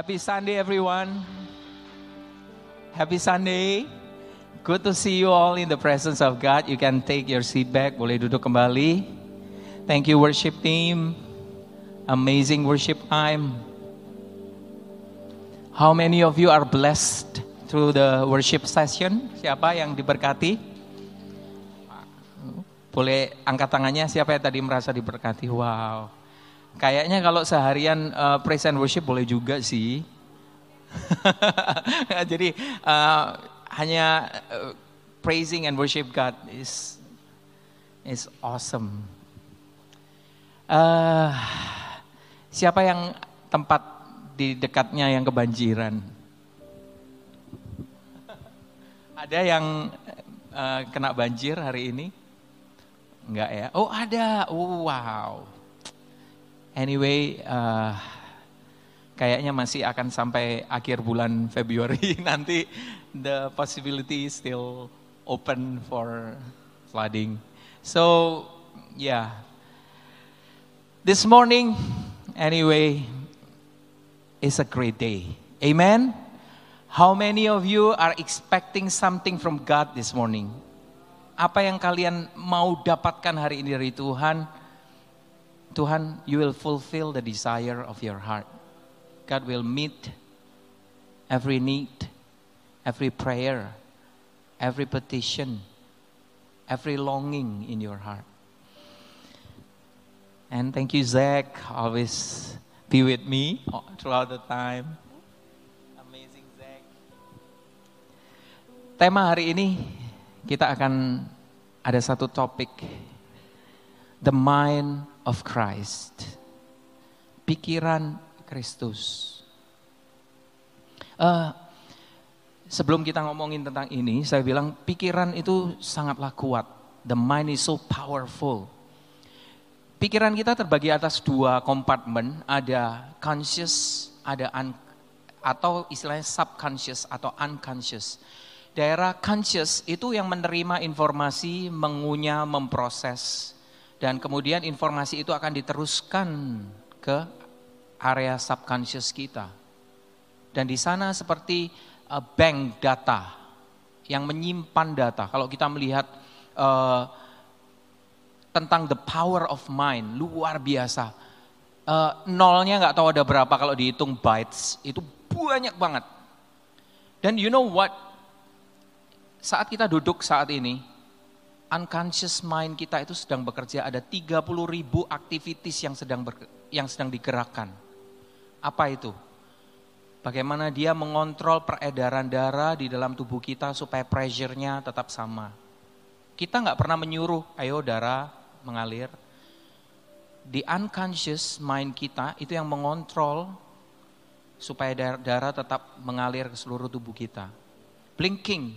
Happy Sunday, everyone. Happy Sunday. Good to see you all in the presence of God. You can take your seat back. Boleh duduk kembali. Thank you, worship team. Amazing worship time. How many of you are blessed through the worship session? Siapa yang diberkati? Boleh angkat tangannya siapa yang tadi merasa diberkati? Wow. Kayaknya kalau seharian uh, praise and worship boleh juga sih. Jadi uh, hanya uh, praising and worship God is is awesome. Uh, siapa yang tempat di dekatnya yang kebanjiran? Ada yang uh, kena banjir hari ini? Enggak ya? Oh ada, oh, wow. Anyway, uh, kayaknya masih akan sampai akhir bulan Februari nanti the possibility still open for flooding. So, yeah. This morning, anyway, is a great day. Amen. How many of you are expecting something from God this morning? Apa yang kalian mau dapatkan hari ini dari Tuhan? Tuhan, you will fulfill the desire of your heart. God will meet every need, every prayer, every petition, every longing in your heart. And thank you, Zach, always be with me throughout the time. Amazing, Zach. Tema hari ini kita akan ada satu topik, the mind of Christ. Pikiran Kristus. Uh, sebelum kita ngomongin tentang ini, saya bilang pikiran itu sangatlah kuat. The mind is so powerful. Pikiran kita terbagi atas dua kompartemen, ada conscious, ada un, atau istilahnya subconscious atau unconscious. Daerah conscious itu yang menerima informasi, mengunyah, memproses dan kemudian informasi itu akan diteruskan ke area subconscious kita. Dan di sana seperti uh, bank data yang menyimpan data. Kalau kita melihat uh, tentang the power of mind, luar biasa. Uh, nolnya nggak tahu ada berapa kalau dihitung bytes, itu banyak banget. Dan you know what? Saat kita duduk saat ini, unconscious mind kita itu sedang bekerja ada 30 ribu aktivitas yang sedang ber, yang sedang digerakkan. Apa itu? Bagaimana dia mengontrol peredaran darah di dalam tubuh kita supaya pressure-nya tetap sama. Kita nggak pernah menyuruh, ayo darah mengalir. Di unconscious mind kita itu yang mengontrol supaya darah tetap mengalir ke seluruh tubuh kita. Blinking,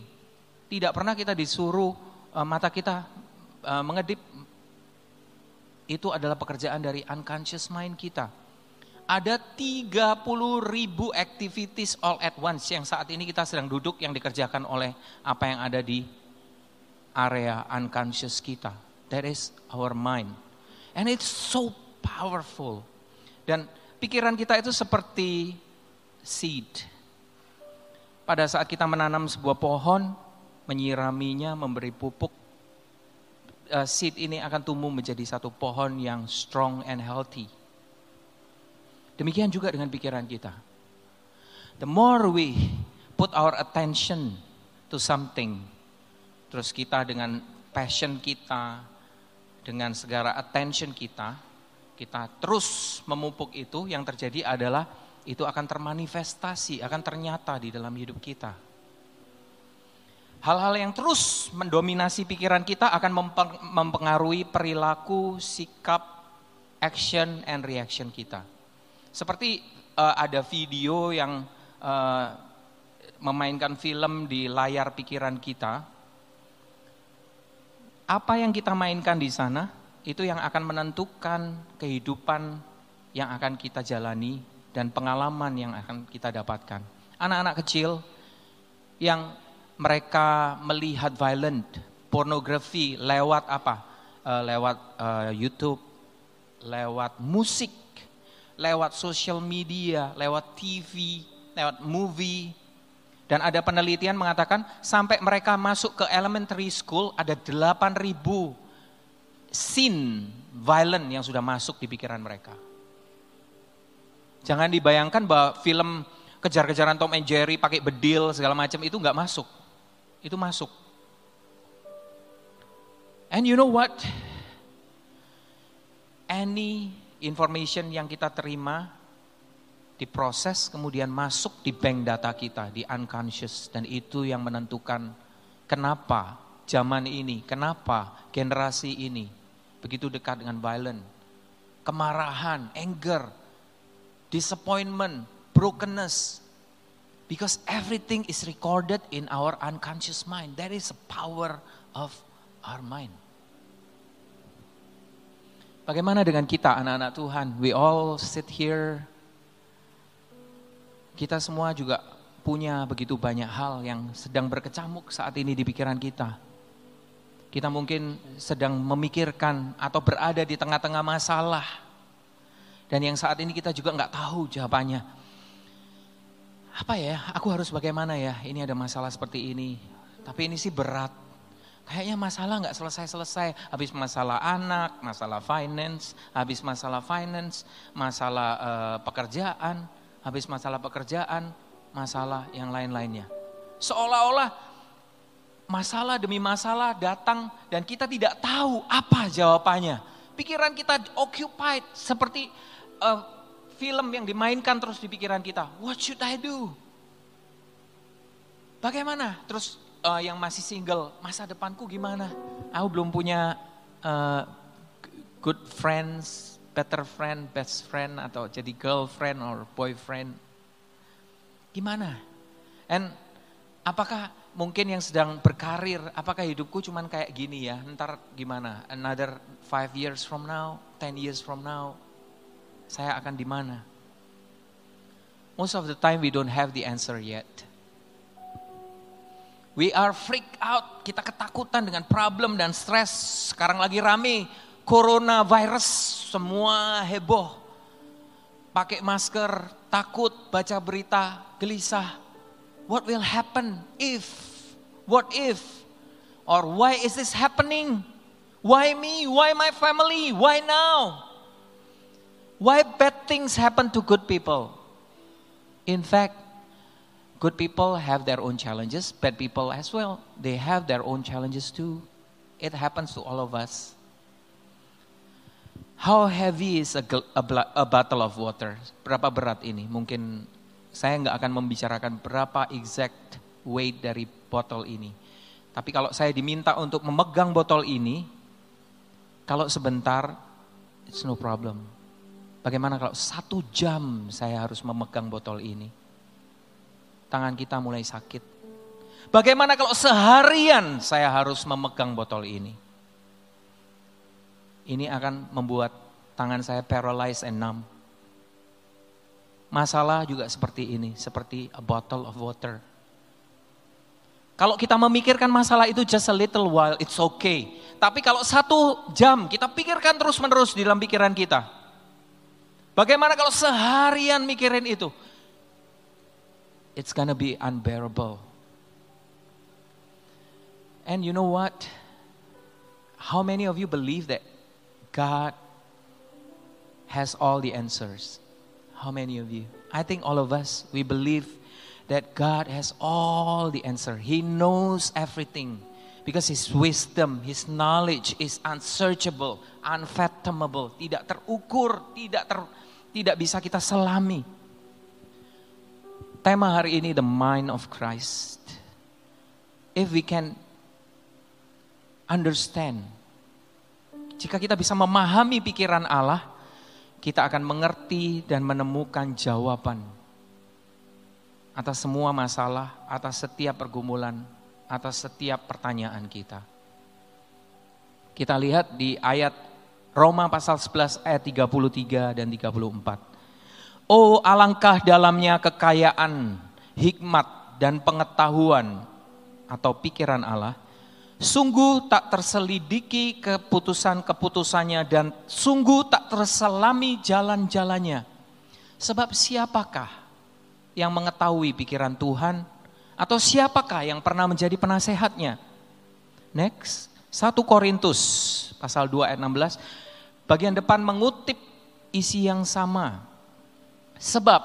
tidak pernah kita disuruh uh, mata kita uh, mengedip itu adalah pekerjaan dari unconscious mind kita. Ada 30 ribu activities all at once yang saat ini kita sedang duduk yang dikerjakan oleh apa yang ada di area unconscious kita. That is our mind. And it's so powerful. Dan pikiran kita itu seperti seed. Pada saat kita menanam sebuah pohon, menyiraminya, memberi pupuk, uh, seed ini akan tumbuh menjadi satu pohon yang strong and healthy. Demikian juga dengan pikiran kita. The more we put our attention to something, terus kita dengan passion kita, dengan segala attention kita, kita terus memupuk itu, yang terjadi adalah itu akan termanifestasi, akan ternyata di dalam hidup kita. Hal-hal yang terus mendominasi pikiran kita akan mempengaruhi perilaku, sikap, action, and reaction kita. Seperti uh, ada video yang uh, memainkan film di layar pikiran kita. Apa yang kita mainkan di sana itu yang akan menentukan kehidupan yang akan kita jalani dan pengalaman yang akan kita dapatkan. Anak-anak kecil yang mereka melihat violent, pornografi lewat apa? Uh, lewat uh, YouTube, lewat musik, lewat social media, lewat TV, lewat movie. Dan ada penelitian mengatakan sampai mereka masuk ke elementary school ada 8000 scene violent yang sudah masuk di pikiran mereka. Jangan dibayangkan bahwa film kejar-kejaran Tom and Jerry pakai bedil segala macam itu nggak masuk. Itu masuk. And you know what? Any information yang kita terima diproses kemudian masuk di bank data kita di unconscious dan itu yang menentukan kenapa zaman ini, kenapa generasi ini begitu dekat dengan violent, kemarahan, anger, disappointment, brokenness. Because everything is recorded in our unconscious mind. That is the power of our mind. Bagaimana dengan kita anak-anak Tuhan? We all sit here. Kita semua juga punya begitu banyak hal yang sedang berkecamuk saat ini di pikiran kita. Kita mungkin sedang memikirkan atau berada di tengah-tengah masalah. Dan yang saat ini kita juga nggak tahu jawabannya. Apa ya, aku harus bagaimana ya, ini ada masalah seperti ini. Tapi ini sih berat. Kayaknya masalah nggak selesai-selesai. Habis masalah anak, masalah finance, habis masalah finance, masalah uh, pekerjaan, habis masalah pekerjaan, masalah yang lain-lainnya. Seolah-olah masalah demi masalah datang dan kita tidak tahu apa jawabannya. Pikiran kita occupied seperti uh, film yang dimainkan terus di pikiran kita. What should I do? Bagaimana? Terus uh, yang masih single, masa depanku gimana? Aku belum punya uh, good friends, better friend, best friend, atau jadi girlfriend or boyfriend. Gimana? And apakah mungkin yang sedang berkarir, apakah hidupku cuman kayak gini ya? Ntar gimana? Another five years from now, ten years from now, saya akan di mana? Most of the time we don't have the answer yet. We are freak out, kita ketakutan dengan problem dan stres. Sekarang lagi rame, coronavirus, semua heboh. Pakai masker, takut, baca berita, gelisah. What will happen if? What if? Or why is this happening? Why me? Why my family? Why now? Why bad things happen to good people? In fact, Good people have their own challenges, bad people as well. They have their own challenges too. It happens to all of us. How heavy is a, a, a bottle of water? Berapa berat ini? Mungkin saya nggak akan membicarakan berapa exact weight dari botol ini. Tapi kalau saya diminta untuk memegang botol ini, kalau sebentar, it's no problem. Bagaimana kalau satu jam saya harus memegang botol ini? tangan kita mulai sakit. Bagaimana kalau seharian saya harus memegang botol ini? Ini akan membuat tangan saya paralyzed and numb. Masalah juga seperti ini, seperti a bottle of water. Kalau kita memikirkan masalah itu just a little while, it's okay. Tapi kalau satu jam kita pikirkan terus-menerus di dalam pikiran kita. Bagaimana kalau seharian mikirin itu? it's to be unbearable. And you know what? How many of you believe that God has all the answers? How many of you? I think all of us, we believe that God has all the answer. He knows everything because his wisdom, his knowledge is unsearchable, unfathomable, tidak terukur, tidak ter, tidak bisa kita selami. Tema hari ini the mind of Christ. If we can understand, jika kita bisa memahami pikiran Allah, kita akan mengerti dan menemukan jawaban atas semua masalah, atas setiap pergumulan, atas setiap pertanyaan kita. Kita lihat di ayat Roma pasal 11 ayat 33 dan 34. Oh alangkah dalamnya kekayaan, hikmat dan pengetahuan atau pikiran Allah Sungguh tak terselidiki keputusan-keputusannya dan sungguh tak terselami jalan-jalannya. Sebab siapakah yang mengetahui pikiran Tuhan atau siapakah yang pernah menjadi penasehatnya? Next, 1 Korintus pasal 2 ayat 16, bagian depan mengutip isi yang sama. Sebab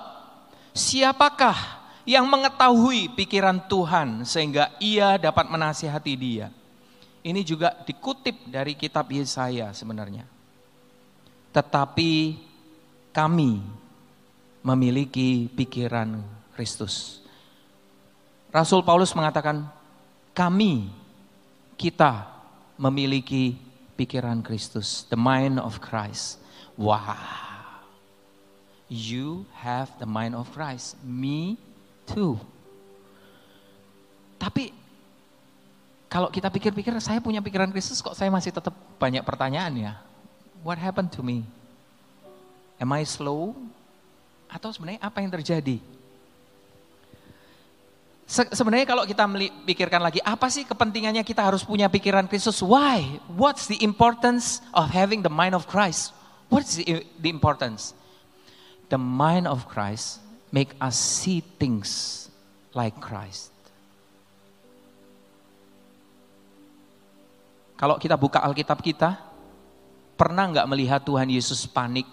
siapakah yang mengetahui pikiran Tuhan sehingga ia dapat menasihati dia? Ini juga dikutip dari kitab Yesaya sebenarnya. Tetapi kami memiliki pikiran Kristus. Rasul Paulus mengatakan, kami, kita memiliki pikiran Kristus, the mind of Christ. Wow. You have the mind of Christ. Me too. Tapi kalau kita pikir-pikir, saya punya pikiran Kristus kok saya masih tetap banyak pertanyaan ya. What happened to me? Am I slow? Atau sebenarnya apa yang terjadi? Se sebenarnya kalau kita pikirkan lagi, apa sih kepentingannya kita harus punya pikiran Kristus? Why? What's the importance of having the mind of Christ? What's the, the importance? The mind of Christ make us see things like Christ. Kalau kita buka Alkitab kita, pernah nggak melihat Tuhan Yesus panik?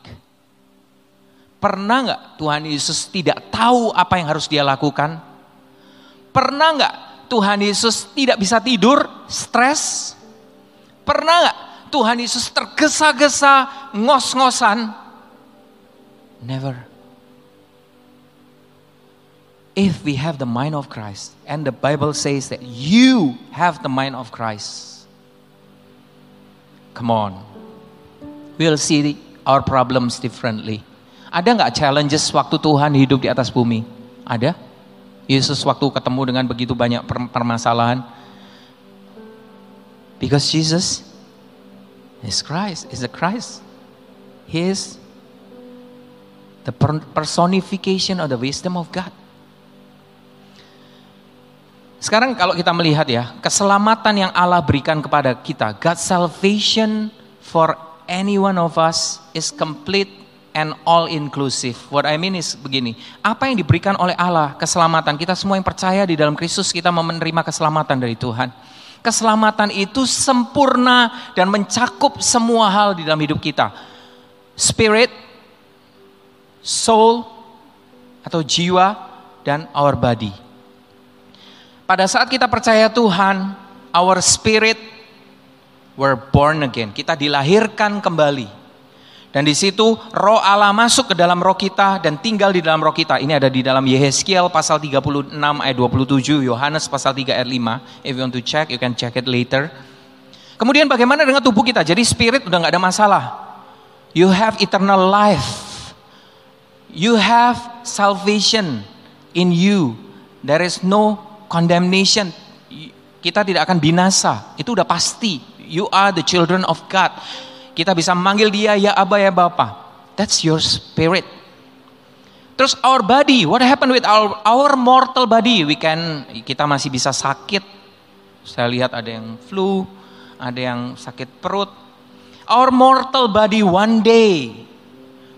Pernah nggak Tuhan Yesus tidak tahu apa yang harus dia lakukan? Pernah nggak Tuhan Yesus tidak bisa tidur, stres? Pernah nggak Tuhan Yesus tergesa-gesa, ngos-ngosan? Never. If we have the mind of Christ, and the Bible says that you have the mind of Christ, Come on. We'll see our problems differently. Ada nggak challenges waktu Tuhan hidup di atas bumi? Ada? Yesus waktu ketemu dengan begitu banyak permasalahan. Because Jesus is Christ, is the Christ. He is the personification of the wisdom of God. Sekarang kalau kita melihat ya, keselamatan yang Allah berikan kepada kita, God's salvation for any one of us is complete and all inclusive. What I mean is begini, apa yang diberikan oleh Allah, keselamatan, kita semua yang percaya di dalam Kristus, kita menerima keselamatan dari Tuhan. Keselamatan itu sempurna dan mencakup semua hal di dalam hidup kita. Spirit, soul, atau jiwa, dan our body. Pada saat kita percaya Tuhan, our spirit were born again. Kita dilahirkan kembali. Dan di situ roh Allah masuk ke dalam roh kita dan tinggal di dalam roh kita. Ini ada di dalam Yehezkiel pasal 36 ayat 27, Yohanes pasal 3 ayat 5. If you want to check, you can check it later. Kemudian bagaimana dengan tubuh kita? Jadi spirit udah nggak ada masalah. You have eternal life. You have salvation in you. There is no condemnation. Kita tidak akan binasa. Itu udah pasti. You are the children of God. Kita bisa memanggil dia ya Aba ya Bapa. That's your spirit. Terus our body, what happened with our our mortal body? We can kita masih bisa sakit. Saya lihat ada yang flu, ada yang sakit perut. Our mortal body one day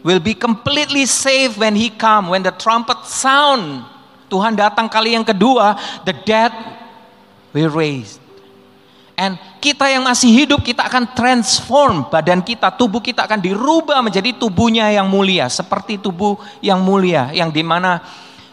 will be completely safe when he come, when the trumpet sound Tuhan datang kali yang kedua, the dead will raise. And kita yang masih hidup, kita akan transform badan kita, tubuh kita akan dirubah menjadi tubuhnya yang mulia, seperti tubuh yang mulia, yang di mana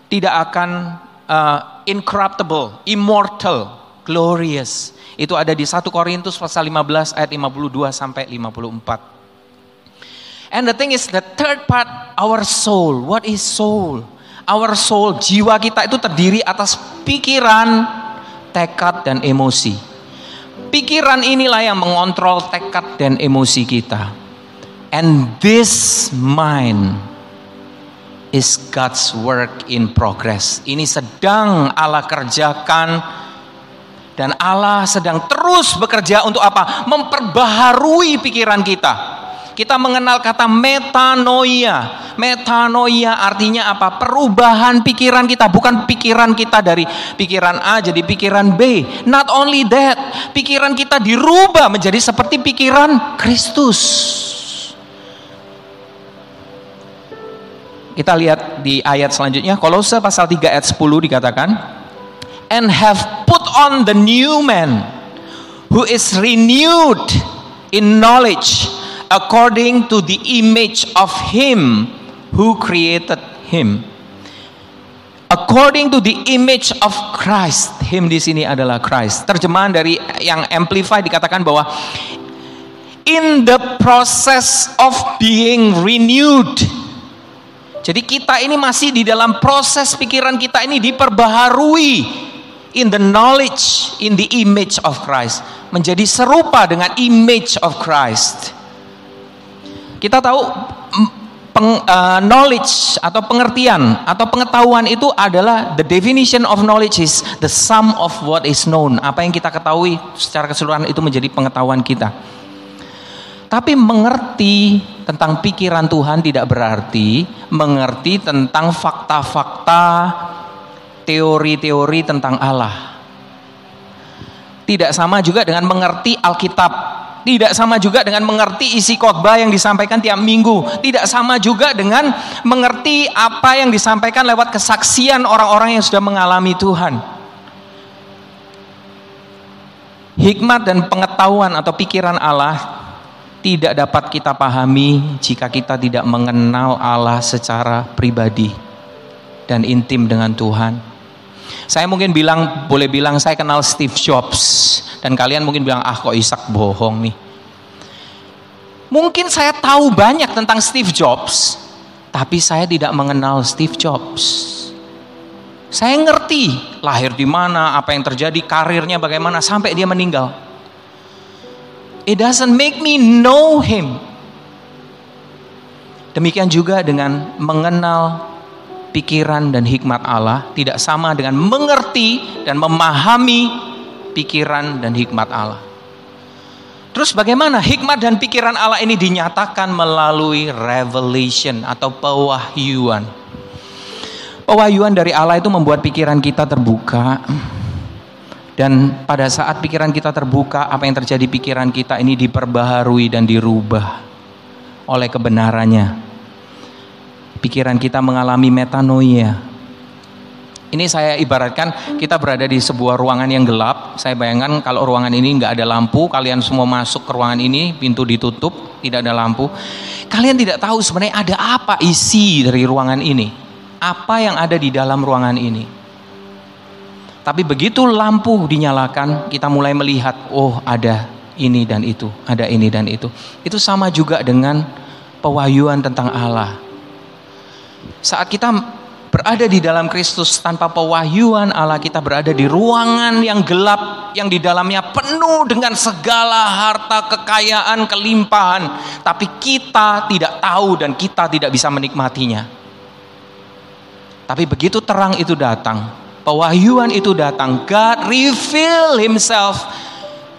tidak akan uh, incorruptible, immortal, glorious. Itu ada di 1 Korintus pasal 15 ayat 52 sampai 54. And the thing is the third part, our soul. What is soul? Our soul, jiwa kita itu terdiri atas pikiran, tekad, dan emosi. Pikiran inilah yang mengontrol tekad dan emosi kita. And this mind is God's work in progress. Ini sedang Allah kerjakan dan Allah sedang terus bekerja untuk apa? Memperbaharui pikiran kita. Kita mengenal kata metanoia. Metanoia artinya apa? Perubahan pikiran kita, bukan pikiran kita dari pikiran A jadi pikiran B. Not only that, pikiran kita dirubah menjadi seperti pikiran Kristus. Kita lihat di ayat selanjutnya, Kolose pasal 3 ayat 10 dikatakan, and have put on the new man who is renewed in knowledge according to the image of him who created him. According to the image of Christ, him di sini adalah Christ. Terjemahan dari yang amplify dikatakan bahwa in the process of being renewed. Jadi kita ini masih di dalam proses pikiran kita ini diperbaharui in the knowledge, in the image of Christ. Menjadi serupa dengan image of Christ. Kita tahu peng, uh, knowledge atau pengertian atau pengetahuan itu adalah the definition of knowledge is the sum of what is known. Apa yang kita ketahui secara keseluruhan itu menjadi pengetahuan kita. Tapi mengerti tentang pikiran Tuhan tidak berarti mengerti tentang fakta-fakta teori-teori tentang Allah. Tidak sama juga dengan mengerti Alkitab tidak sama juga dengan mengerti isi khotbah yang disampaikan tiap minggu. Tidak sama juga dengan mengerti apa yang disampaikan lewat kesaksian orang-orang yang sudah mengalami Tuhan. Hikmat dan pengetahuan atau pikiran Allah tidak dapat kita pahami jika kita tidak mengenal Allah secara pribadi dan intim dengan Tuhan. Saya mungkin bilang, boleh bilang saya kenal Steve Jobs. Dan kalian mungkin bilang, ah kok Ishak bohong nih. Mungkin saya tahu banyak tentang Steve Jobs. Tapi saya tidak mengenal Steve Jobs. Saya ngerti lahir di mana, apa yang terjadi, karirnya bagaimana, sampai dia meninggal. It doesn't make me know him. Demikian juga dengan mengenal pikiran dan hikmat Allah tidak sama dengan mengerti dan memahami pikiran dan hikmat Allah. Terus bagaimana hikmat dan pikiran Allah ini dinyatakan melalui revelation atau pewahyuan. Pewahyuan dari Allah itu membuat pikiran kita terbuka. Dan pada saat pikiran kita terbuka, apa yang terjadi pikiran kita ini diperbaharui dan dirubah oleh kebenarannya pikiran kita mengalami metanoia. Ini saya ibaratkan kita berada di sebuah ruangan yang gelap. Saya bayangkan kalau ruangan ini nggak ada lampu, kalian semua masuk ke ruangan ini, pintu ditutup, tidak ada lampu. Kalian tidak tahu sebenarnya ada apa isi dari ruangan ini. Apa yang ada di dalam ruangan ini. Tapi begitu lampu dinyalakan, kita mulai melihat, oh ada ini dan itu, ada ini dan itu. Itu sama juga dengan pewahyuan tentang Allah saat kita berada di dalam Kristus tanpa pewahyuan Allah kita berada di ruangan yang gelap yang di dalamnya penuh dengan segala harta kekayaan kelimpahan. Tapi kita tidak tahu dan kita tidak bisa menikmatinya. Tapi begitu terang itu datang pewahyuan itu datang God reveal himself.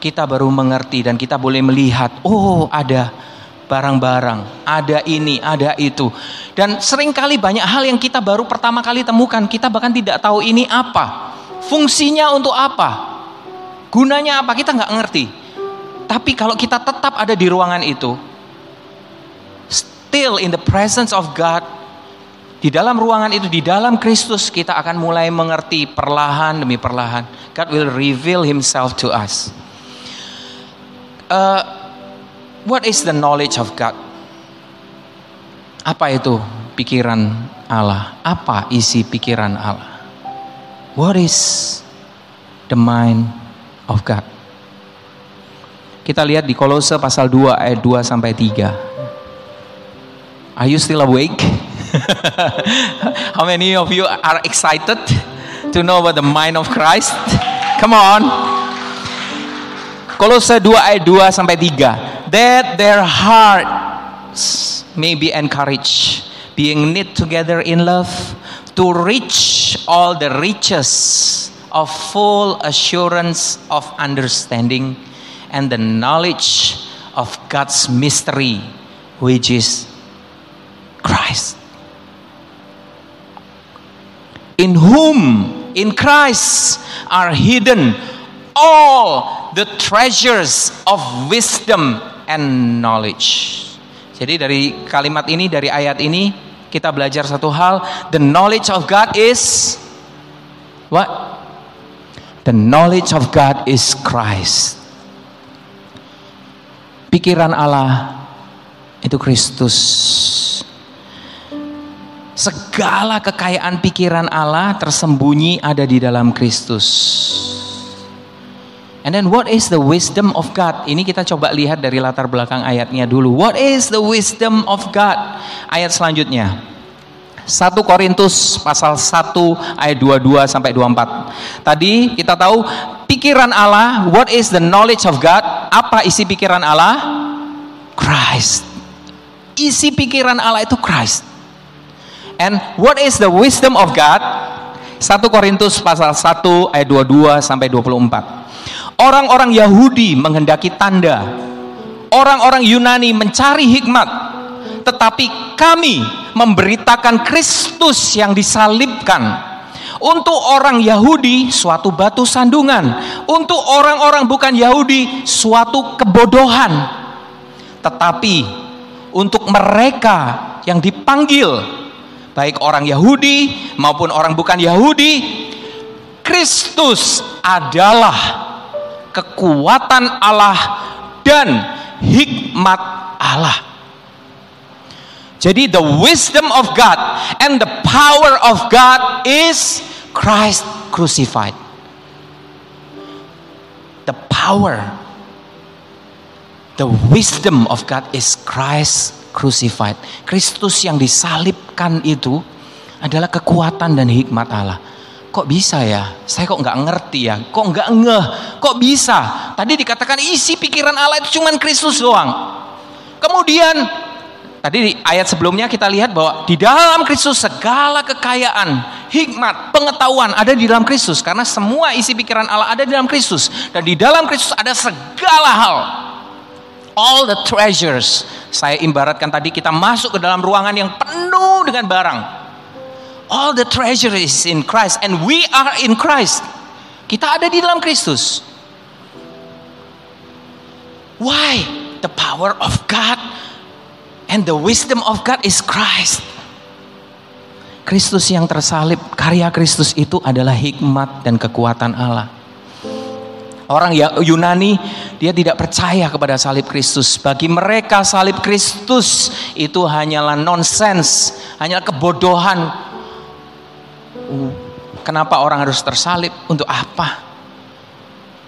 Kita baru mengerti dan kita boleh melihat oh ada barang-barang, ada ini, ada itu. Dan sering kali banyak hal yang kita baru pertama kali temukan, kita bahkan tidak tahu ini apa. Fungsinya untuk apa? Gunanya apa? Kita nggak ngerti. Tapi kalau kita tetap ada di ruangan itu, still in the presence of God, di dalam ruangan itu, di dalam Kristus, kita akan mulai mengerti perlahan demi perlahan. God will reveal Himself to us. Uh, What is the knowledge of God? Apa itu pikiran Allah? Apa isi pikiran Allah? What is the mind of God? Kita lihat di Kolose pasal 2 ayat 2 sampai 3. Are you still awake? How many of you are excited to know about the mind of Christ? Come on. Kolose 2 ayat 2 sampai 3 that their heart hearts may be encouraged, being knit together in love, to reach all the riches of full assurance of understanding and the knowledge of God's mystery, which is Christ. In whom, in Christ, are hidden all the treasures of wisdom and knowledge. Jadi dari kalimat ini, dari ayat ini, kita belajar satu hal, the knowledge of God is what? The knowledge of God is Christ. Pikiran Allah itu Kristus. Segala kekayaan pikiran Allah tersembunyi ada di dalam Kristus. And then what is the wisdom of God? Ini kita coba lihat dari latar belakang ayatnya dulu. What is the wisdom of God? Ayat selanjutnya. 1 Korintus pasal 1 ayat 22 sampai 24. Tadi kita tahu pikiran Allah, what is the knowledge of God? Apa isi pikiran Allah? Christ. Isi pikiran Allah itu Christ. And what is the wisdom of God? 1 Korintus pasal 1 ayat 22 sampai 24. Orang-orang Yahudi menghendaki tanda. Orang-orang Yunani mencari hikmat. Tetapi kami memberitakan Kristus yang disalibkan. Untuk orang Yahudi suatu batu sandungan, untuk orang-orang bukan Yahudi suatu kebodohan. Tetapi untuk mereka yang dipanggil baik orang Yahudi maupun orang bukan Yahudi, Kristus adalah kekuatan Allah dan hikmat Allah. Jadi the wisdom of God and the power of God is Christ crucified. The power the wisdom of God is Christ crucified. Kristus yang disalibkan itu adalah kekuatan dan hikmat Allah. Kok bisa ya? Saya kok nggak ngerti ya? Kok nggak ngeh? Kok bisa? Tadi dikatakan isi pikiran Allah itu cuma Kristus doang. Kemudian tadi di ayat sebelumnya kita lihat bahwa di dalam Kristus segala kekayaan, hikmat, pengetahuan ada di dalam Kristus karena semua isi pikiran Allah ada di dalam Kristus dan di dalam Kristus ada segala hal. All the treasures. Saya ibaratkan tadi kita masuk ke dalam ruangan yang penuh dengan barang. All the treasure is in Christ and we are in Christ. Kita ada di dalam Kristus. Why? The power of God and the wisdom of God is Christ. Kristus yang tersalib, karya Kristus itu adalah hikmat dan kekuatan Allah. Orang Yunani dia tidak percaya kepada salib Kristus. Bagi mereka salib Kristus itu hanyalah nonsens, hanyalah kebodohan. Kenapa orang harus tersalib? Untuk apa?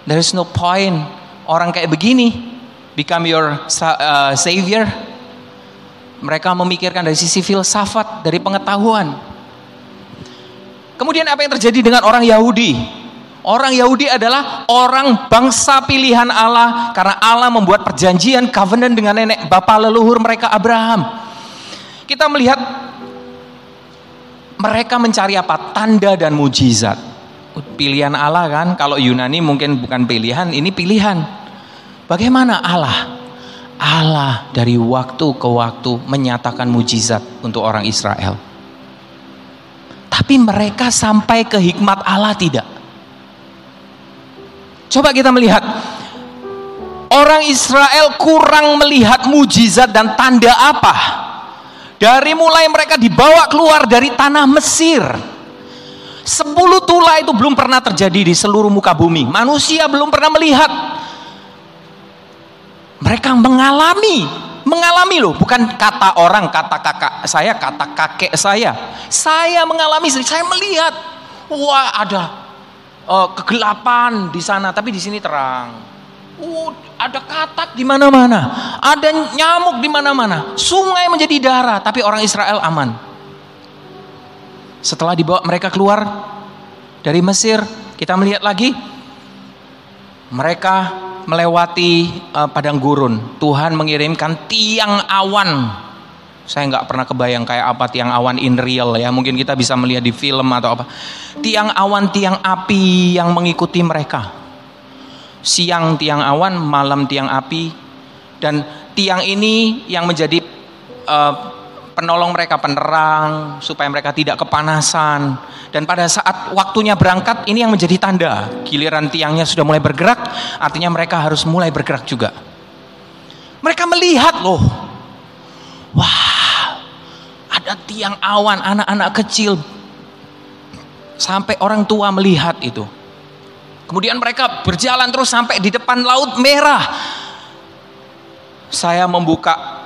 There is no point. Orang kayak begini become your uh, savior. Mereka memikirkan dari sisi filsafat, dari pengetahuan. Kemudian apa yang terjadi dengan orang Yahudi? Orang Yahudi adalah orang bangsa pilihan Allah karena Allah membuat perjanjian covenant dengan nenek bapak leluhur mereka Abraham. Kita melihat mereka mencari apa? Tanda dan mujizat. Pilihan Allah kan, kalau Yunani mungkin bukan pilihan, ini pilihan. Bagaimana Allah? Allah dari waktu ke waktu menyatakan mujizat untuk orang Israel. Tapi mereka sampai ke hikmat Allah tidak. Coba kita melihat orang Israel kurang melihat mujizat dan tanda apa? Dari mulai mereka dibawa keluar dari tanah Mesir. Sepuluh tula itu belum pernah terjadi di seluruh muka bumi. Manusia belum pernah melihat. Mereka mengalami, mengalami loh, bukan kata orang, kata kakak saya, kata kakek saya. Saya mengalami, saya melihat, wah ada uh, kegelapan di sana, tapi di sini terang. Uh, ada katak di mana-mana, ada nyamuk di mana-mana. Sungai menjadi darah, tapi orang Israel aman. Setelah dibawa mereka keluar dari Mesir, kita melihat lagi mereka melewati uh, padang gurun, Tuhan mengirimkan tiang awan. Saya nggak pernah kebayang kayak apa tiang awan in real ya. Mungkin kita bisa melihat di film atau apa. Tiang awan, tiang api yang mengikuti mereka. Siang tiang awan, malam tiang api, dan tiang ini yang menjadi uh, penolong mereka penerang supaya mereka tidak kepanasan dan pada saat waktunya berangkat ini yang menjadi tanda giliran tiangnya sudah mulai bergerak artinya mereka harus mulai bergerak juga mereka melihat loh wah ada tiang awan anak-anak kecil sampai orang tua melihat itu kemudian mereka berjalan terus sampai di depan laut merah saya membuka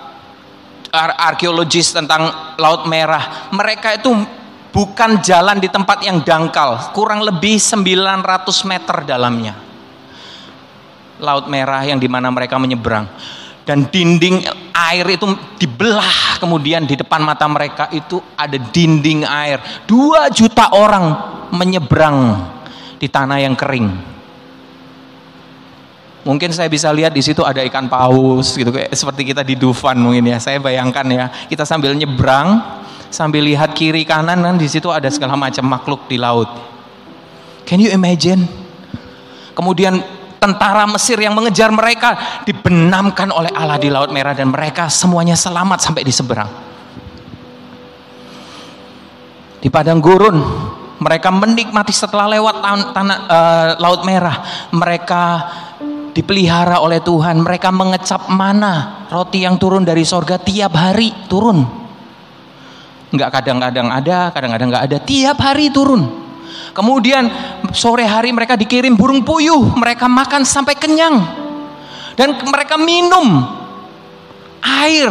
arkeologis tentang Laut Merah. Mereka itu bukan jalan di tempat yang dangkal, kurang lebih 900 meter dalamnya. Laut Merah yang di mana mereka menyeberang. Dan dinding air itu dibelah kemudian di depan mata mereka itu ada dinding air. Dua juta orang menyeberang di tanah yang kering. Mungkin saya bisa lihat di situ ada ikan paus gitu kayak seperti kita di Dufan mungkin ya. Saya bayangkan ya, kita sambil nyebrang, sambil lihat kiri kanan kan di situ ada segala macam makhluk di laut. Can you imagine? Kemudian tentara Mesir yang mengejar mereka dibenamkan oleh Allah di Laut Merah dan mereka semuanya selamat sampai di seberang. Di padang gurun mereka menikmati setelah lewat tanah, uh, Laut Merah mereka dipelihara oleh Tuhan. Mereka mengecap mana roti yang turun dari sorga tiap hari turun. Enggak kadang-kadang ada, kadang-kadang enggak ada. Tiap hari turun. Kemudian sore hari mereka dikirim burung puyuh. Mereka makan sampai kenyang. Dan mereka minum air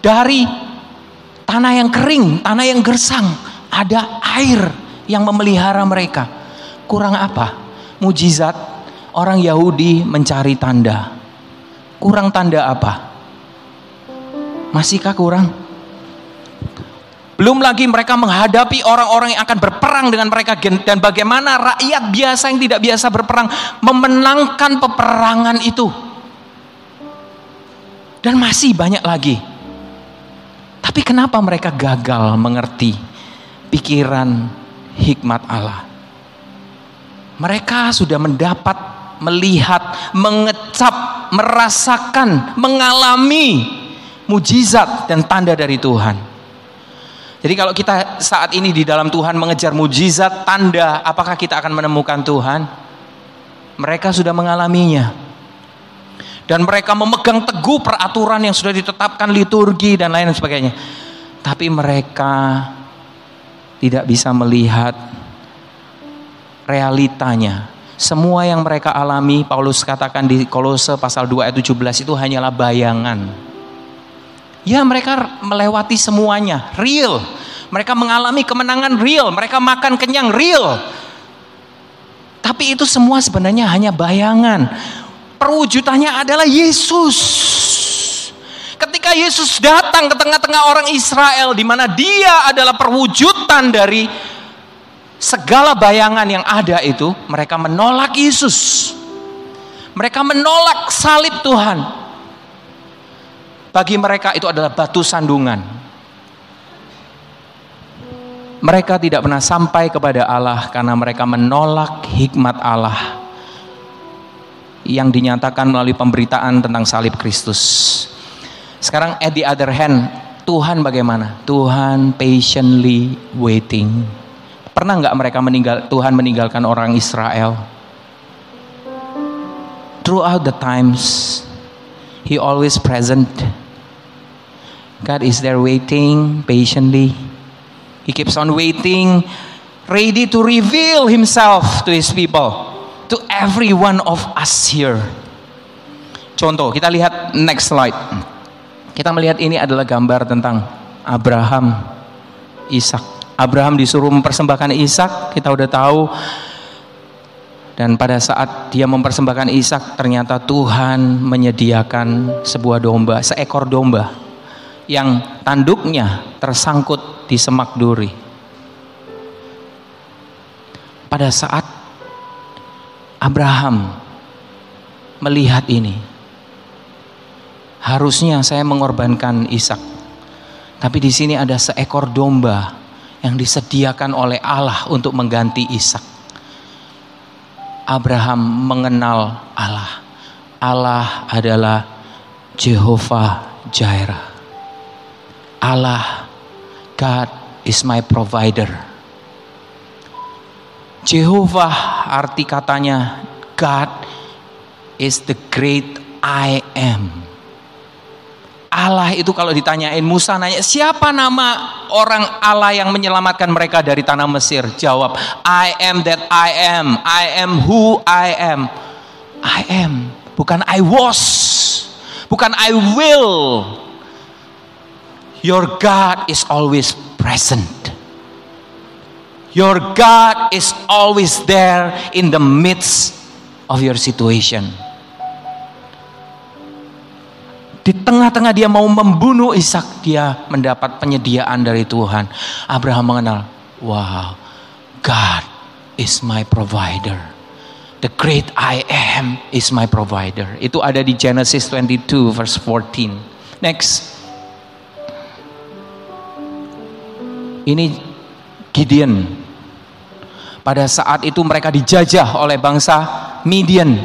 dari tanah yang kering, tanah yang gersang. Ada air yang memelihara mereka. Kurang apa? Mujizat orang Yahudi mencari tanda. Kurang tanda apa? Masihkah kurang? Belum lagi mereka menghadapi orang-orang yang akan berperang dengan mereka dan bagaimana rakyat biasa yang tidak biasa berperang memenangkan peperangan itu. Dan masih banyak lagi. Tapi kenapa mereka gagal mengerti pikiran hikmat Allah? Mereka sudah mendapat melihat, mengecap, merasakan, mengalami mujizat dan tanda dari Tuhan. Jadi kalau kita saat ini di dalam Tuhan mengejar mujizat, tanda, apakah kita akan menemukan Tuhan? Mereka sudah mengalaminya. Dan mereka memegang teguh peraturan yang sudah ditetapkan liturgi dan lain sebagainya. Tapi mereka tidak bisa melihat realitanya semua yang mereka alami, Paulus katakan di Kolose pasal 2 ayat 17 itu hanyalah bayangan. Ya mereka melewati semuanya, real. Mereka mengalami kemenangan real, mereka makan kenyang real. Tapi itu semua sebenarnya hanya bayangan. Perwujudannya adalah Yesus. Ketika Yesus datang ke tengah-tengah orang Israel di mana dia adalah perwujudan dari segala bayangan yang ada itu, mereka menolak Yesus. Mereka menolak salib Tuhan. Bagi mereka itu adalah batu sandungan. Mereka tidak pernah sampai kepada Allah karena mereka menolak hikmat Allah yang dinyatakan melalui pemberitaan tentang salib Kristus. Sekarang at the other hand, Tuhan bagaimana? Tuhan patiently waiting Pernah nggak mereka meninggal, Tuhan meninggalkan orang Israel? Throughout the times, He always present. God is there waiting patiently. He keeps on waiting, ready to reveal Himself to His people, to every one of us here. Contoh, kita lihat next slide. Kita melihat ini adalah gambar tentang Abraham, Ishak, Abraham disuruh mempersembahkan Ishak, kita udah tahu. Dan pada saat dia mempersembahkan Ishak, ternyata Tuhan menyediakan sebuah domba, seekor domba yang tanduknya tersangkut di semak duri. Pada saat Abraham melihat ini. Harusnya saya mengorbankan Ishak. Tapi di sini ada seekor domba yang disediakan oleh Allah untuk mengganti Ishak. Abraham mengenal Allah. Allah adalah Jehovah Jireh. Allah, God is my provider. Jehovah arti katanya God is the great I am. Allah itu kalau ditanyain Musa nanya siapa nama orang Allah yang menyelamatkan mereka dari tanah Mesir? Jawab I am that I am. I am who I am. I am. Bukan I was. Bukan I will Your God is always present Your God is always there in the midst of your situation di tengah-tengah dia mau membunuh Ishak, dia mendapat penyediaan dari Tuhan. Abraham mengenal, wow, God is my provider. The great I am is my provider. Itu ada di Genesis 22 verse 14. Next. Ini Gideon. Pada saat itu mereka dijajah oleh bangsa Midian.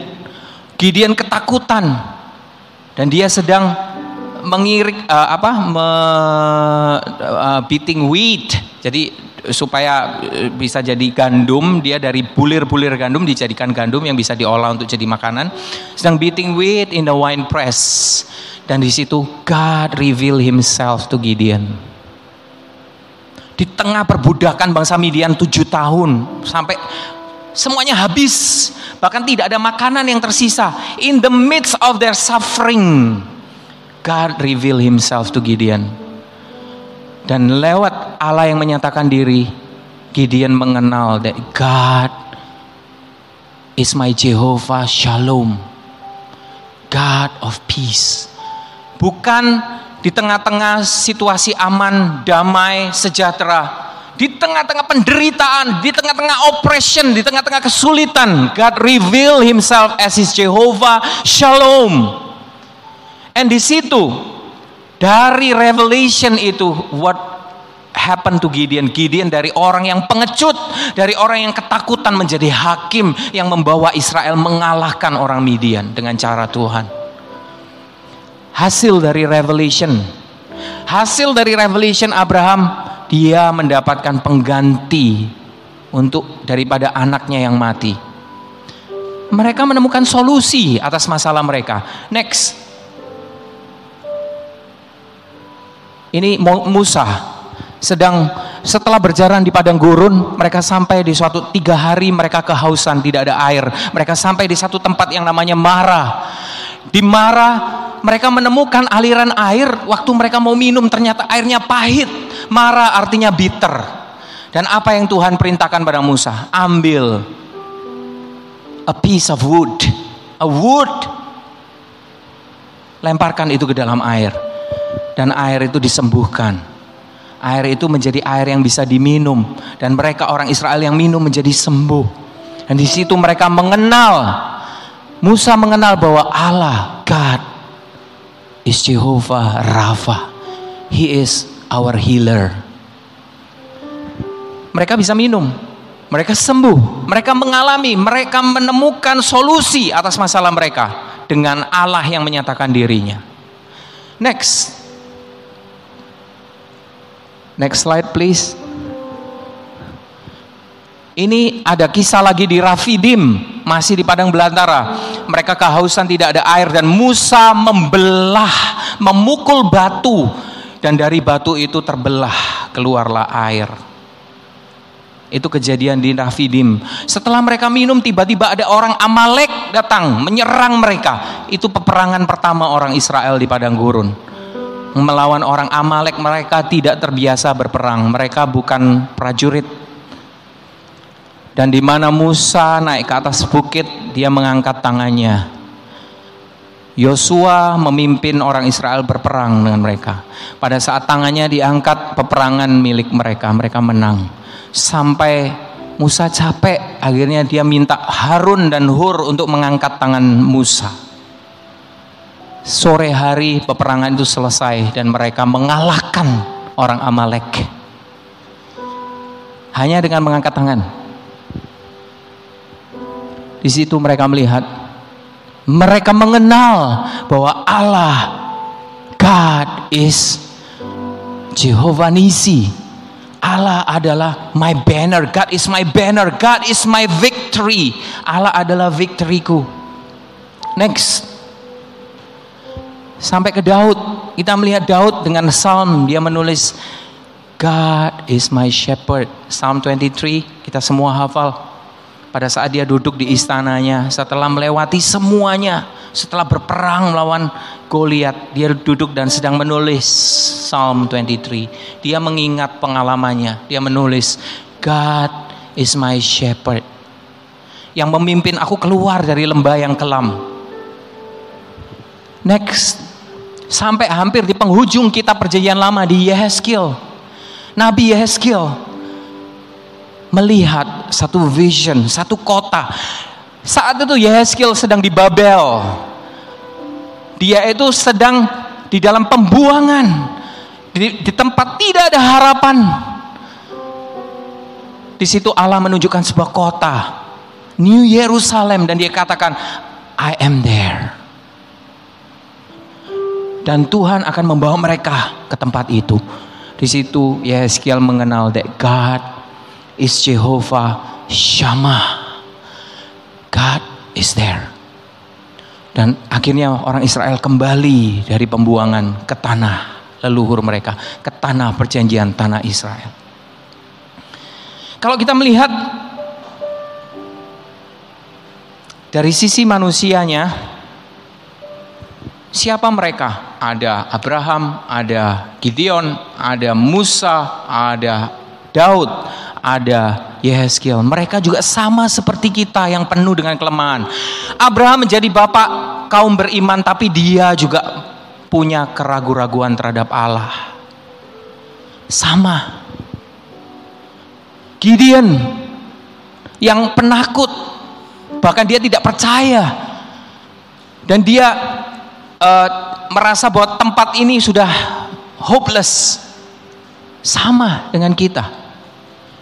Gideon ketakutan. Dan dia sedang mengirik uh, apa me, uh, beating wheat jadi supaya bisa jadi gandum dia dari bulir-bulir gandum dijadikan gandum yang bisa diolah untuk jadi makanan. Sedang beating wheat in the wine press. Dan di situ God reveal himself to Gideon di tengah perbudakan bangsa Midian tujuh tahun sampai semuanya habis. Bahkan tidak ada makanan yang tersisa. In the midst of their suffering God reveal himself to Gideon. Dan lewat Allah yang menyatakan diri Gideon mengenal that God is my Jehovah Shalom God of peace. Bukan di tengah-tengah situasi aman damai sejahtera di tengah-tengah penderitaan, di tengah-tengah oppression, di tengah-tengah kesulitan, God reveal himself as his Jehovah Shalom. And di situ dari revelation itu what happened to Gideon? Gideon dari orang yang pengecut, dari orang yang ketakutan menjadi hakim yang membawa Israel mengalahkan orang Midian dengan cara Tuhan. Hasil dari revelation. Hasil dari revelation Abraham dia mendapatkan pengganti untuk daripada anaknya yang mati. Mereka menemukan solusi atas masalah mereka. Next. Ini Musa sedang setelah berjalan di padang gurun, mereka sampai di suatu tiga hari mereka kehausan, tidak ada air. Mereka sampai di satu tempat yang namanya Mara. Di Mara mereka menemukan aliran air waktu mereka mau minum ternyata airnya pahit. Mara artinya bitter. Dan apa yang Tuhan perintahkan pada Musa? Ambil a piece of wood. A wood. Lemparkan itu ke dalam air. Dan air itu disembuhkan. Air itu menjadi air yang bisa diminum. Dan mereka orang Israel yang minum menjadi sembuh. Dan di situ mereka mengenal. Musa mengenal bahwa Allah, God, is Jehovah Rafa. He is our healer. Mereka bisa minum, mereka sembuh, mereka mengalami, mereka menemukan solusi atas masalah mereka dengan Allah yang menyatakan dirinya. Next. Next slide please. Ini ada kisah lagi di Rafidim, masih di padang belantara. Mereka kehausan tidak ada air dan Musa membelah, memukul batu dan dari batu itu terbelah keluarlah air. Itu kejadian di Rafidim. Setelah mereka minum tiba-tiba ada orang Amalek datang menyerang mereka. Itu peperangan pertama orang Israel di padang gurun. Melawan orang Amalek mereka tidak terbiasa berperang. Mereka bukan prajurit dan di mana Musa naik ke atas bukit, dia mengangkat tangannya. Yosua memimpin orang Israel berperang dengan mereka. Pada saat tangannya diangkat, peperangan milik mereka, mereka menang. Sampai Musa capek, akhirnya dia minta Harun dan Hur untuk mengangkat tangan Musa. Sore hari peperangan itu selesai dan mereka mengalahkan orang Amalek. Hanya dengan mengangkat tangan. Di situ mereka melihat, mereka mengenal bahwa Allah, God is Jehovah Nisi. Allah adalah my banner, God is my banner, God is my victory. Allah adalah victoryku. Next. Sampai ke Daud, kita melihat Daud dengan psalm, dia menulis God is my shepherd. Psalm 23, kita semua hafal. Pada saat dia duduk di istananya, setelah melewati semuanya, setelah berperang melawan Goliat, dia duduk dan sedang menulis Psalm 23. Dia mengingat pengalamannya. Dia menulis, God is my shepherd. Yang memimpin aku keluar dari lembah yang kelam. Next, sampai hampir di penghujung kita perjanjian lama di Yehezkiel. Nabi Yehezkiel melihat satu vision, satu kota. Saat itu Yehezkiel sedang di Babel. Dia itu sedang di dalam pembuangan. Di, di tempat tidak ada harapan. Di situ Allah menunjukkan sebuah kota. New Yerusalem. Dan dia katakan, I am there. Dan Tuhan akan membawa mereka ke tempat itu. Di situ Yeskiel mengenal that God is Jehovah Shammah. God is there. Dan akhirnya orang Israel kembali dari pembuangan ke tanah leluhur mereka, ke tanah perjanjian tanah Israel. Kalau kita melihat dari sisi manusianya, siapa mereka? Ada Abraham, ada Gideon, ada Musa, ada Daud, ada Yehezkiel. Mereka juga sama seperti kita yang penuh dengan kelemahan. Abraham menjadi bapak kaum beriman tapi dia juga punya keraguan-raguan terhadap Allah. Sama. Gideon yang penakut bahkan dia tidak percaya dan dia uh, merasa bahwa tempat ini sudah hopeless sama dengan kita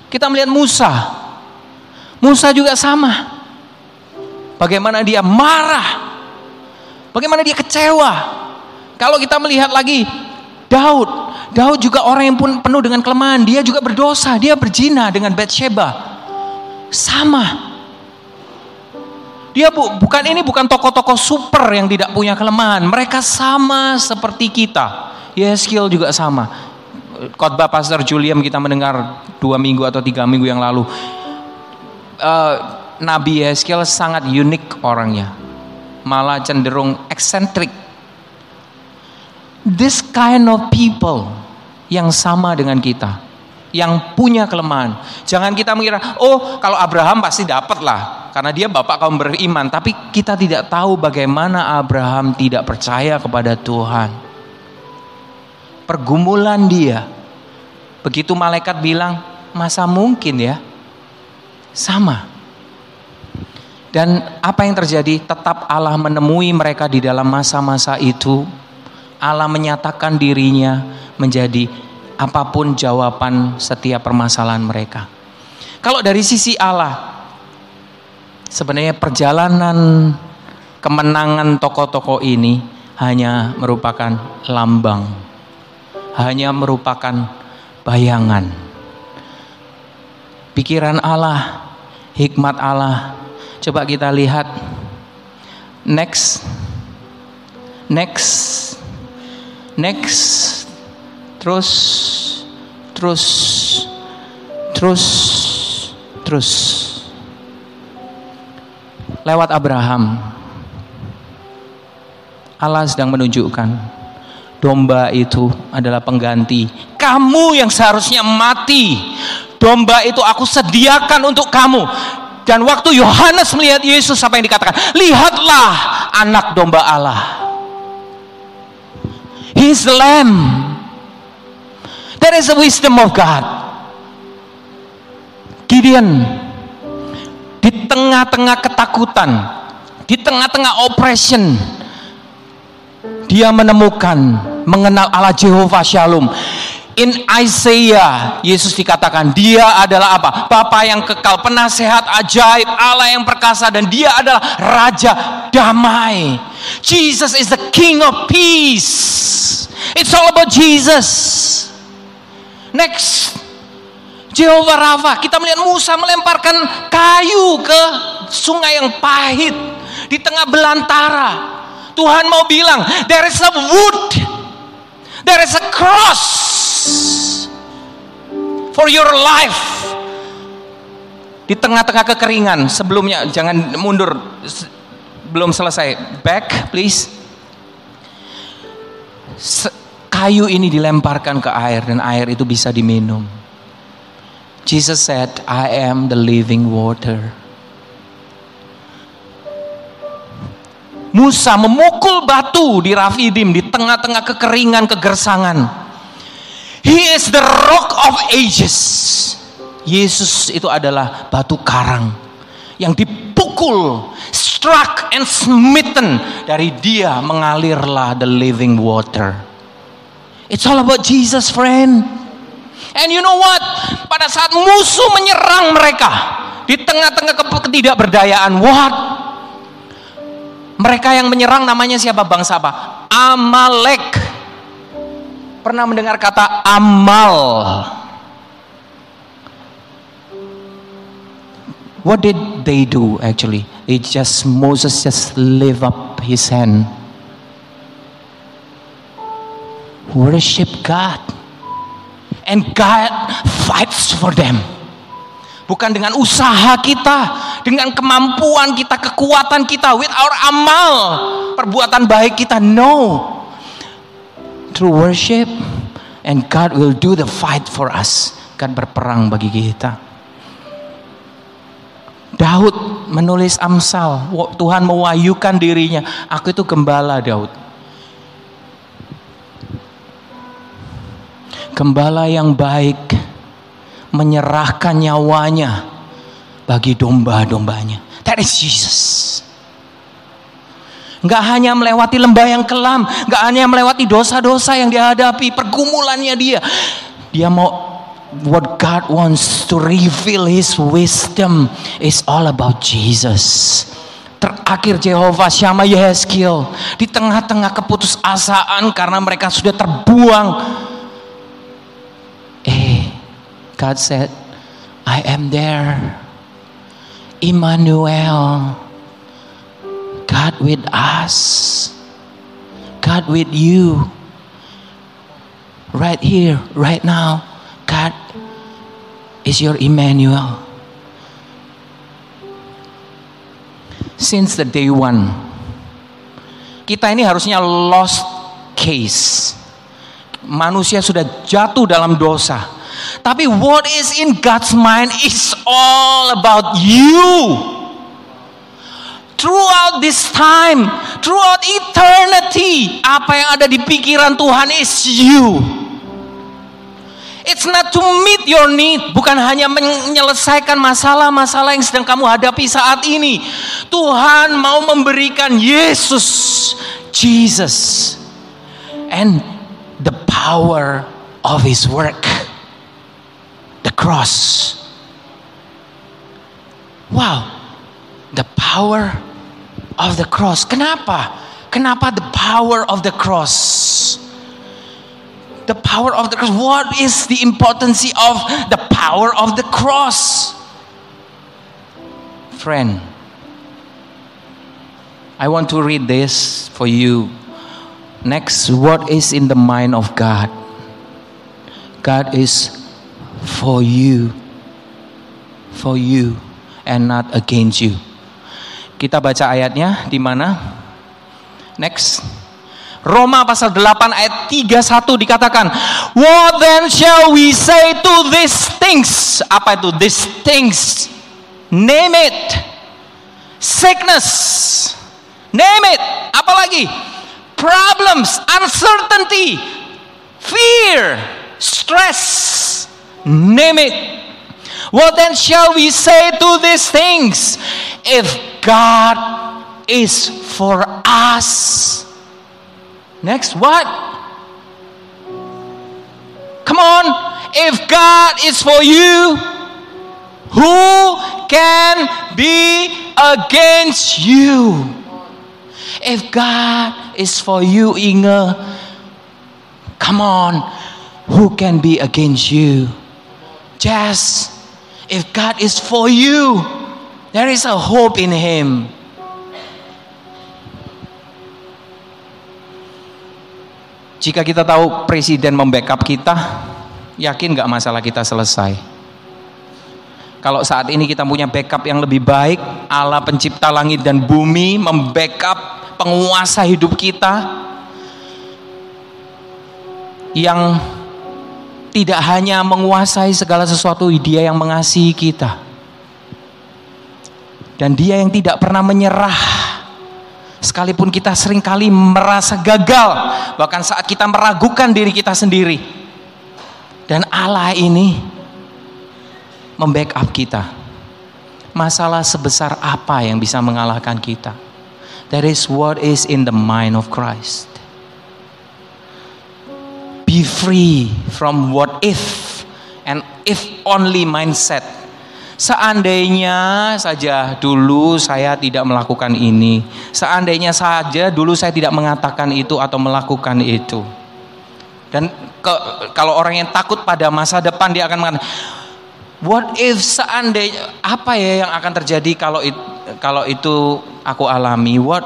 kita melihat Musa. Musa juga sama. Bagaimana dia marah. Bagaimana dia kecewa. Kalau kita melihat lagi Daud. Daud juga orang yang pun penuh dengan kelemahan. Dia juga berdosa. Dia berzina dengan Bathsheba. Sama. Dia bu, bukan ini bukan tokoh-tokoh super yang tidak punya kelemahan. Mereka sama seperti kita. Yeskiel juga sama khotbah Pastor Julian kita mendengar dua minggu atau tiga minggu yang lalu. Uh, Nabi Yeskiel sangat unik orangnya, malah cenderung eksentrik. This kind of people yang sama dengan kita, yang punya kelemahan. Jangan kita mengira, oh kalau Abraham pasti dapat lah, karena dia bapak kaum beriman. Tapi kita tidak tahu bagaimana Abraham tidak percaya kepada Tuhan pergumulan dia. Begitu malaikat bilang, masa mungkin ya? Sama. Dan apa yang terjadi? Tetap Allah menemui mereka di dalam masa-masa itu. Allah menyatakan dirinya menjadi apa pun jawaban setiap permasalahan mereka. Kalau dari sisi Allah, sebenarnya perjalanan kemenangan tokoh-tokoh ini hanya merupakan lambang hanya merupakan bayangan. Pikiran Allah, hikmat Allah. Coba kita lihat. Next. Next. Next. Terus terus terus terus lewat Abraham Allah sedang menunjukkan domba itu adalah pengganti. Kamu yang seharusnya mati. Domba itu aku sediakan untuk kamu. Dan waktu Yohanes melihat Yesus apa yang dikatakan? Lihatlah anak domba Allah. The lamb. That is the wisdom of God. Gideon Di tengah-tengah ketakutan, di tengah-tengah oppression, dia menemukan, mengenal Allah Jehovah Shalom. In Isaiah, Yesus dikatakan dia adalah apa? Bapa yang kekal, penasehat ajaib, Allah yang perkasa dan dia adalah raja damai. Jesus is the king of peace. It's all about Jesus. Next. Jehovah Rafa, kita melihat Musa melemparkan kayu ke sungai yang pahit di tengah belantara. Tuhan mau bilang, there is a wood, there is a cross for your life. Di tengah-tengah kekeringan, sebelumnya jangan mundur, belum selesai. Back, please. kayu ini dilemparkan ke air dan air itu bisa diminum. Jesus said, I am the living water. Musa memukul batu di Rafidim di tengah-tengah kekeringan kegersangan. He is the rock of ages. Yesus itu adalah batu karang yang dipukul, struck and smitten dari dia mengalirlah the living water. It's all about Jesus, friend. And you know what? Pada saat musuh menyerang mereka di tengah-tengah ketidakberdayaan, what? Mereka yang menyerang namanya siapa bangsa apa? Amalek. Pernah mendengar kata amal? What did they do actually? It just Moses just lift up his hand. Worship God and God fights for them. Bukan dengan usaha kita, dengan kemampuan kita, kekuatan kita, with our amal, perbuatan baik kita. No. Through worship and God will do the fight for us. God berperang bagi kita. Daud menulis Amsal, Tuhan mewahyukan dirinya, aku itu gembala Daud. Gembala yang baik menyerahkan nyawanya bagi domba-dombanya. That is Jesus. Enggak hanya melewati lembah yang kelam, enggak hanya melewati dosa-dosa yang dihadapi, pergumulannya dia. Dia mau what God wants to reveal his wisdom is all about Jesus. Terakhir Jehovah Syama Yehezkiel di tengah-tengah keputusasaan karena mereka sudah terbuang God said, I am there. Emmanuel. God with us. God with you. Right here, right now. God is your Emmanuel. Since the day one, kita ini harusnya lost case. Manusia sudah jatuh dalam dosa tapi what is in God's mind is all about you. Throughout this time, throughout eternity, apa yang ada di pikiran Tuhan is you. It's not to meet your need, bukan hanya menyelesaikan masalah-masalah yang sedang kamu hadapi saat ini. Tuhan mau memberikan Yesus, Jesus, and the power of His work cross. Wow, the power of the cross. Kenapa? Kenapa the power of the cross? The power of the cross. What is the importance of the power of the cross? Friend, I want to read this for you. Next, what is in the mind of God? God is for you for you and not against you. Kita baca ayatnya di mana? Next. Roma pasal 8 ayat 31 dikatakan, What then shall we say to these things? Apa itu these things? Name it. Sickness. Name it. Apalagi? Problems, uncertainty, fear, stress, Name it. What then shall we say to these things? If God is for us. Next, what? Come on. If God is for you, who can be against you? If God is for you, Inge, come on. Who can be against you? Jess, if God is for you, there is a hope in Him. Jika kita tahu presiden membackup kita, yakin nggak masalah kita selesai? Kalau saat ini kita punya backup yang lebih baik, Allah pencipta langit dan bumi membackup penguasa hidup kita yang tidak hanya menguasai segala sesuatu, dia yang mengasihi kita. Dan dia yang tidak pernah menyerah. Sekalipun kita sering kali merasa gagal, bahkan saat kita meragukan diri kita sendiri. Dan Allah ini membackup kita. Masalah sebesar apa yang bisa mengalahkan kita? That is what is in the mind of Christ. Be free from what if and if only mindset. Seandainya saja dulu saya tidak melakukan ini, seandainya saja dulu saya tidak mengatakan itu atau melakukan itu. Dan ke, kalau orang yang takut pada masa depan dia akan mengatakan, what if seandainya apa ya yang akan terjadi kalau it, kalau itu aku alami? What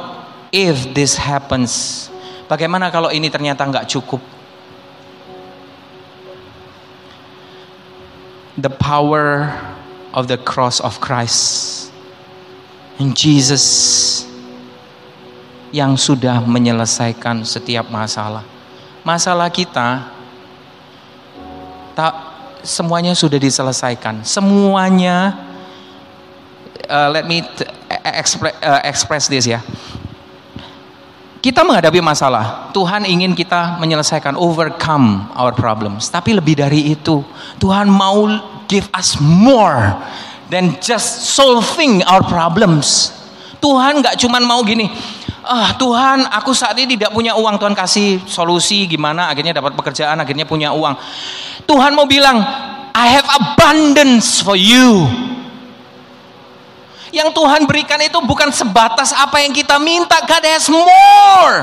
if this happens? Bagaimana kalau ini ternyata nggak cukup? The power of the cross of Christ. And Jesus yang sudah menyelesaikan setiap masalah. Masalah kita tak semuanya sudah diselesaikan. Semuanya uh, let me express, uh, express this ya. Kita menghadapi masalah, Tuhan ingin kita menyelesaikan, overcome our problems. Tapi lebih dari itu, Tuhan mau give us more than just solving our problems. Tuhan nggak cuma mau gini, ah Tuhan aku saat ini tidak punya uang, Tuhan kasih solusi gimana akhirnya dapat pekerjaan, akhirnya punya uang. Tuhan mau bilang, I have abundance for you. Yang Tuhan berikan itu bukan sebatas apa yang kita minta. God has more.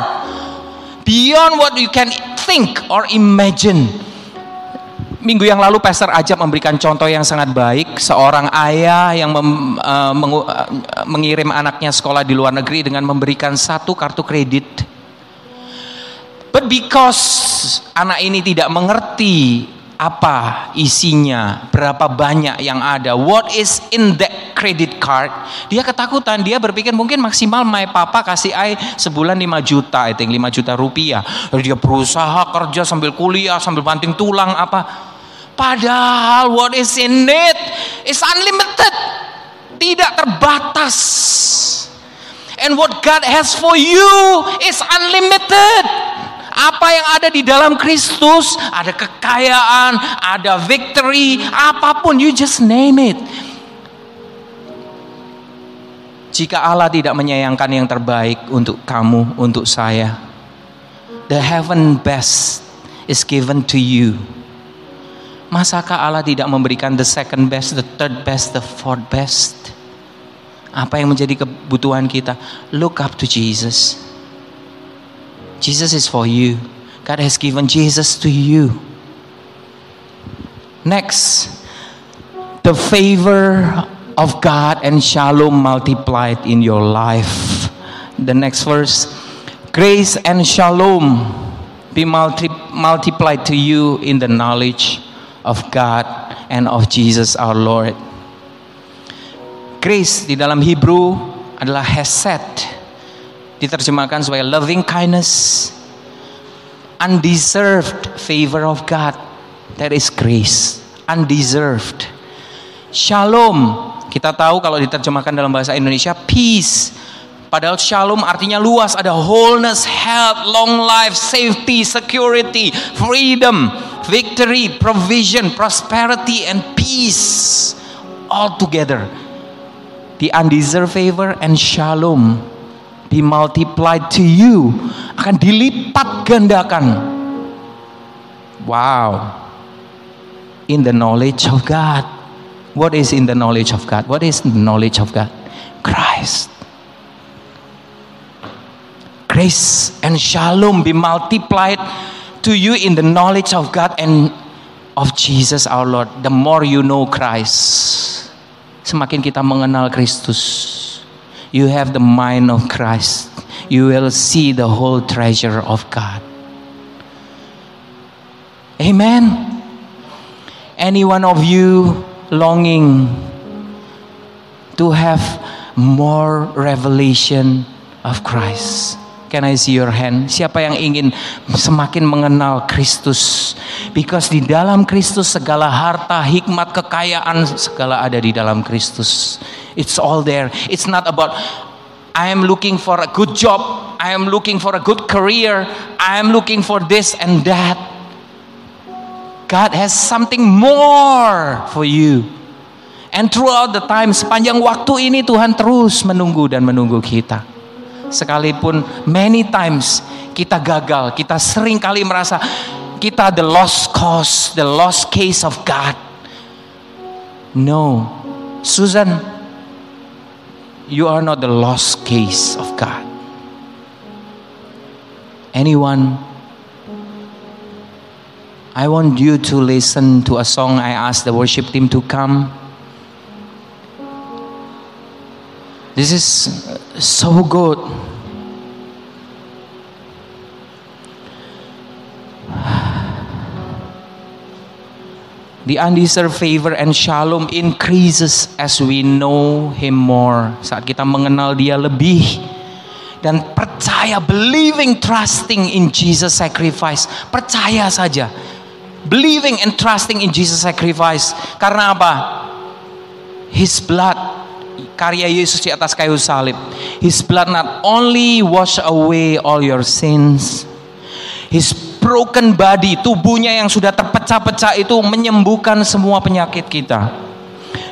Beyond what you can think or imagine. Minggu yang lalu Pastor Ajab memberikan contoh yang sangat baik. Seorang ayah yang mem, uh, mengu, uh, mengirim anaknya sekolah di luar negeri dengan memberikan satu kartu kredit. But because anak ini tidak mengerti apa isinya, berapa banyak yang ada, what is in that credit card, dia ketakutan, dia berpikir mungkin maksimal my papa kasih I sebulan 5 juta, I think 5 juta rupiah. Lalu dia berusaha kerja sambil kuliah, sambil banting tulang apa. Padahal what is in it is unlimited. Tidak terbatas. And what God has for you is unlimited. Apa yang ada di dalam Kristus, ada kekayaan, ada victory, apa pun, you just name it. Jika Allah tidak menyayangkan yang terbaik untuk kamu, untuk saya, the heaven best is given to you. Masakah Allah tidak memberikan the second best, the third best, the fourth best? Apa yang menjadi kebutuhan kita? Look up to Jesus. Jesus is for you. God has given Jesus to you. Next, the favor of God and shalom multiplied in your life. The next verse, grace and shalom be multi- multiplied to you in the knowledge of God and of Jesus our Lord. Grace di dalam Hebrew adalah hesed diterjemahkan sebagai loving kindness, undeserved favor of God. That is grace, undeserved. Shalom, kita tahu kalau diterjemahkan dalam bahasa Indonesia peace. Padahal shalom artinya luas, ada wholeness, health, long life, safety, security, freedom, victory, provision, prosperity, and peace. all together. The undeserved favor and shalom be multiplied to you. Akan dilipat gandakan. Wow. In the knowledge of God. What is in the knowledge of God? What is the knowledge of God? Christ. Grace and shalom be multiplied to you in the knowledge of God and of Jesus our Lord. The more you know Christ, semakin kita mengenal Kristus, you have the mind of Christ. You will see the whole treasure of God. Amen. Any one of you longing to have more revelation of Christ? Can I see your hand? Siapa yang ingin semakin mengenal Kristus? Because di dalam Kristus segala harta, hikmat, kekayaan segala ada di dalam Kristus. It's all there. It's not about I am looking for a good job. I am looking for a good career. I am looking for this and that. God has something more for you. And throughout the time, sepanjang waktu ini Tuhan terus menunggu dan menunggu kita sekalipun many times kita gagal, kita sering kali merasa kita the lost cause, the lost case of God. No, Susan, you are not the lost case of God. Anyone? I want you to listen to a song I asked the worship team to come. This is so good. The undeserved favor and shalom increases as we know Him more. Saat kita mengenal Dia lebih dan percaya, believing, trusting in Jesus sacrifice. Percaya saja, believing and trusting in Jesus sacrifice. Karena apa? His blood karya Yesus di atas kayu salib. His blood not only wash away all your sins. His broken body, tubuhnya yang sudah terpecah-pecah itu menyembuhkan semua penyakit kita.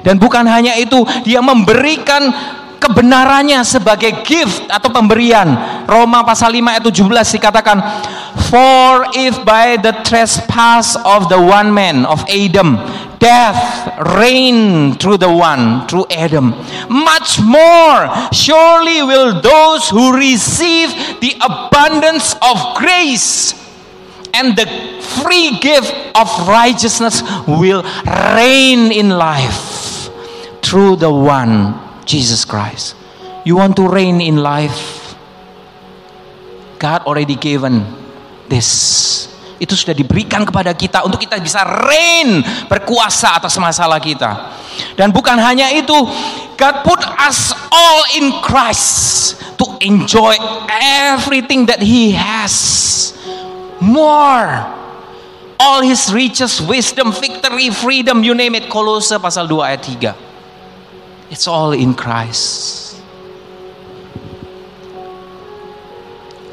Dan bukan hanya itu, dia memberikan kebenarannya sebagai gift atau pemberian. Roma pasal 5 ayat 17 dikatakan, For if by the trespass of the one man of Adam death reigned through the one, through Adam. Much more surely will those who receive the abundance of grace and the free gift of righteousness will reign in life through the one, Jesus Christ. You want to reign in life? God already given this itu sudah diberikan kepada kita untuk kita bisa reign berkuasa atas masalah kita. Dan bukan hanya itu, God put us all in Christ to enjoy everything that He has. More. All His riches, wisdom, victory, freedom, you name it. Kolose pasal 2 ayat 3. It's all in Christ.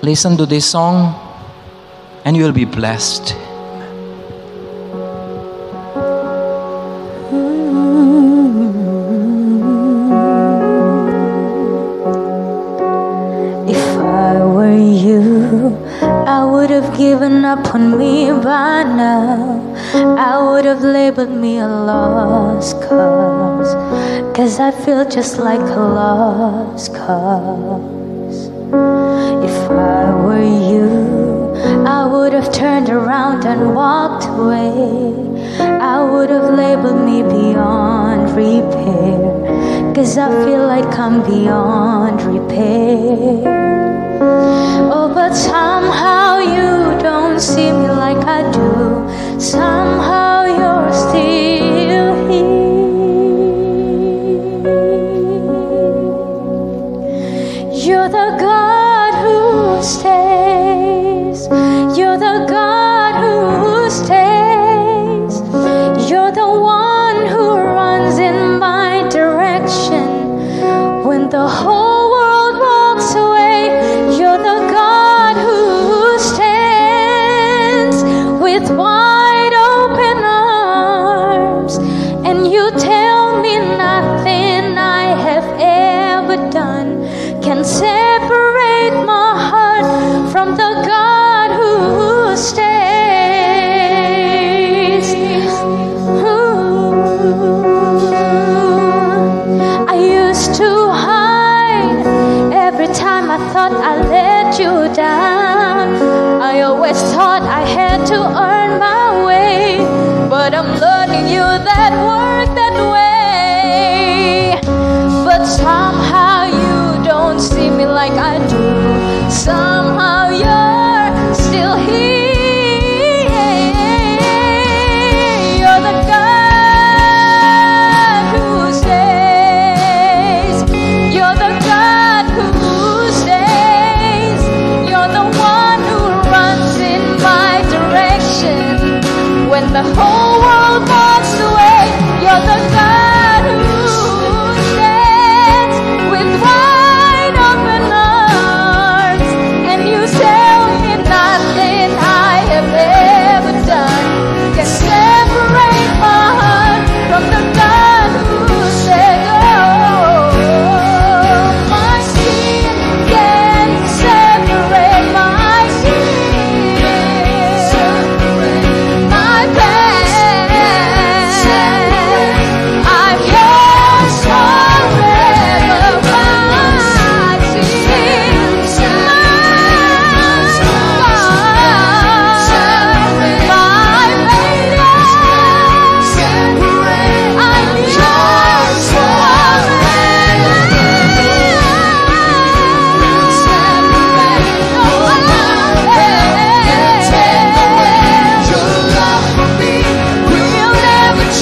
Listen to this song and you will be blessed. Given up on me by now. I would have labeled me a lost cause. Cause I feel just like a lost cause. If I were you, I would have turned around and walked away. I would have labeled me beyond repair. Cause I feel like I'm beyond repair. Oh, but somehow you don't see me like I do. Somehow you're still can say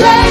treasure.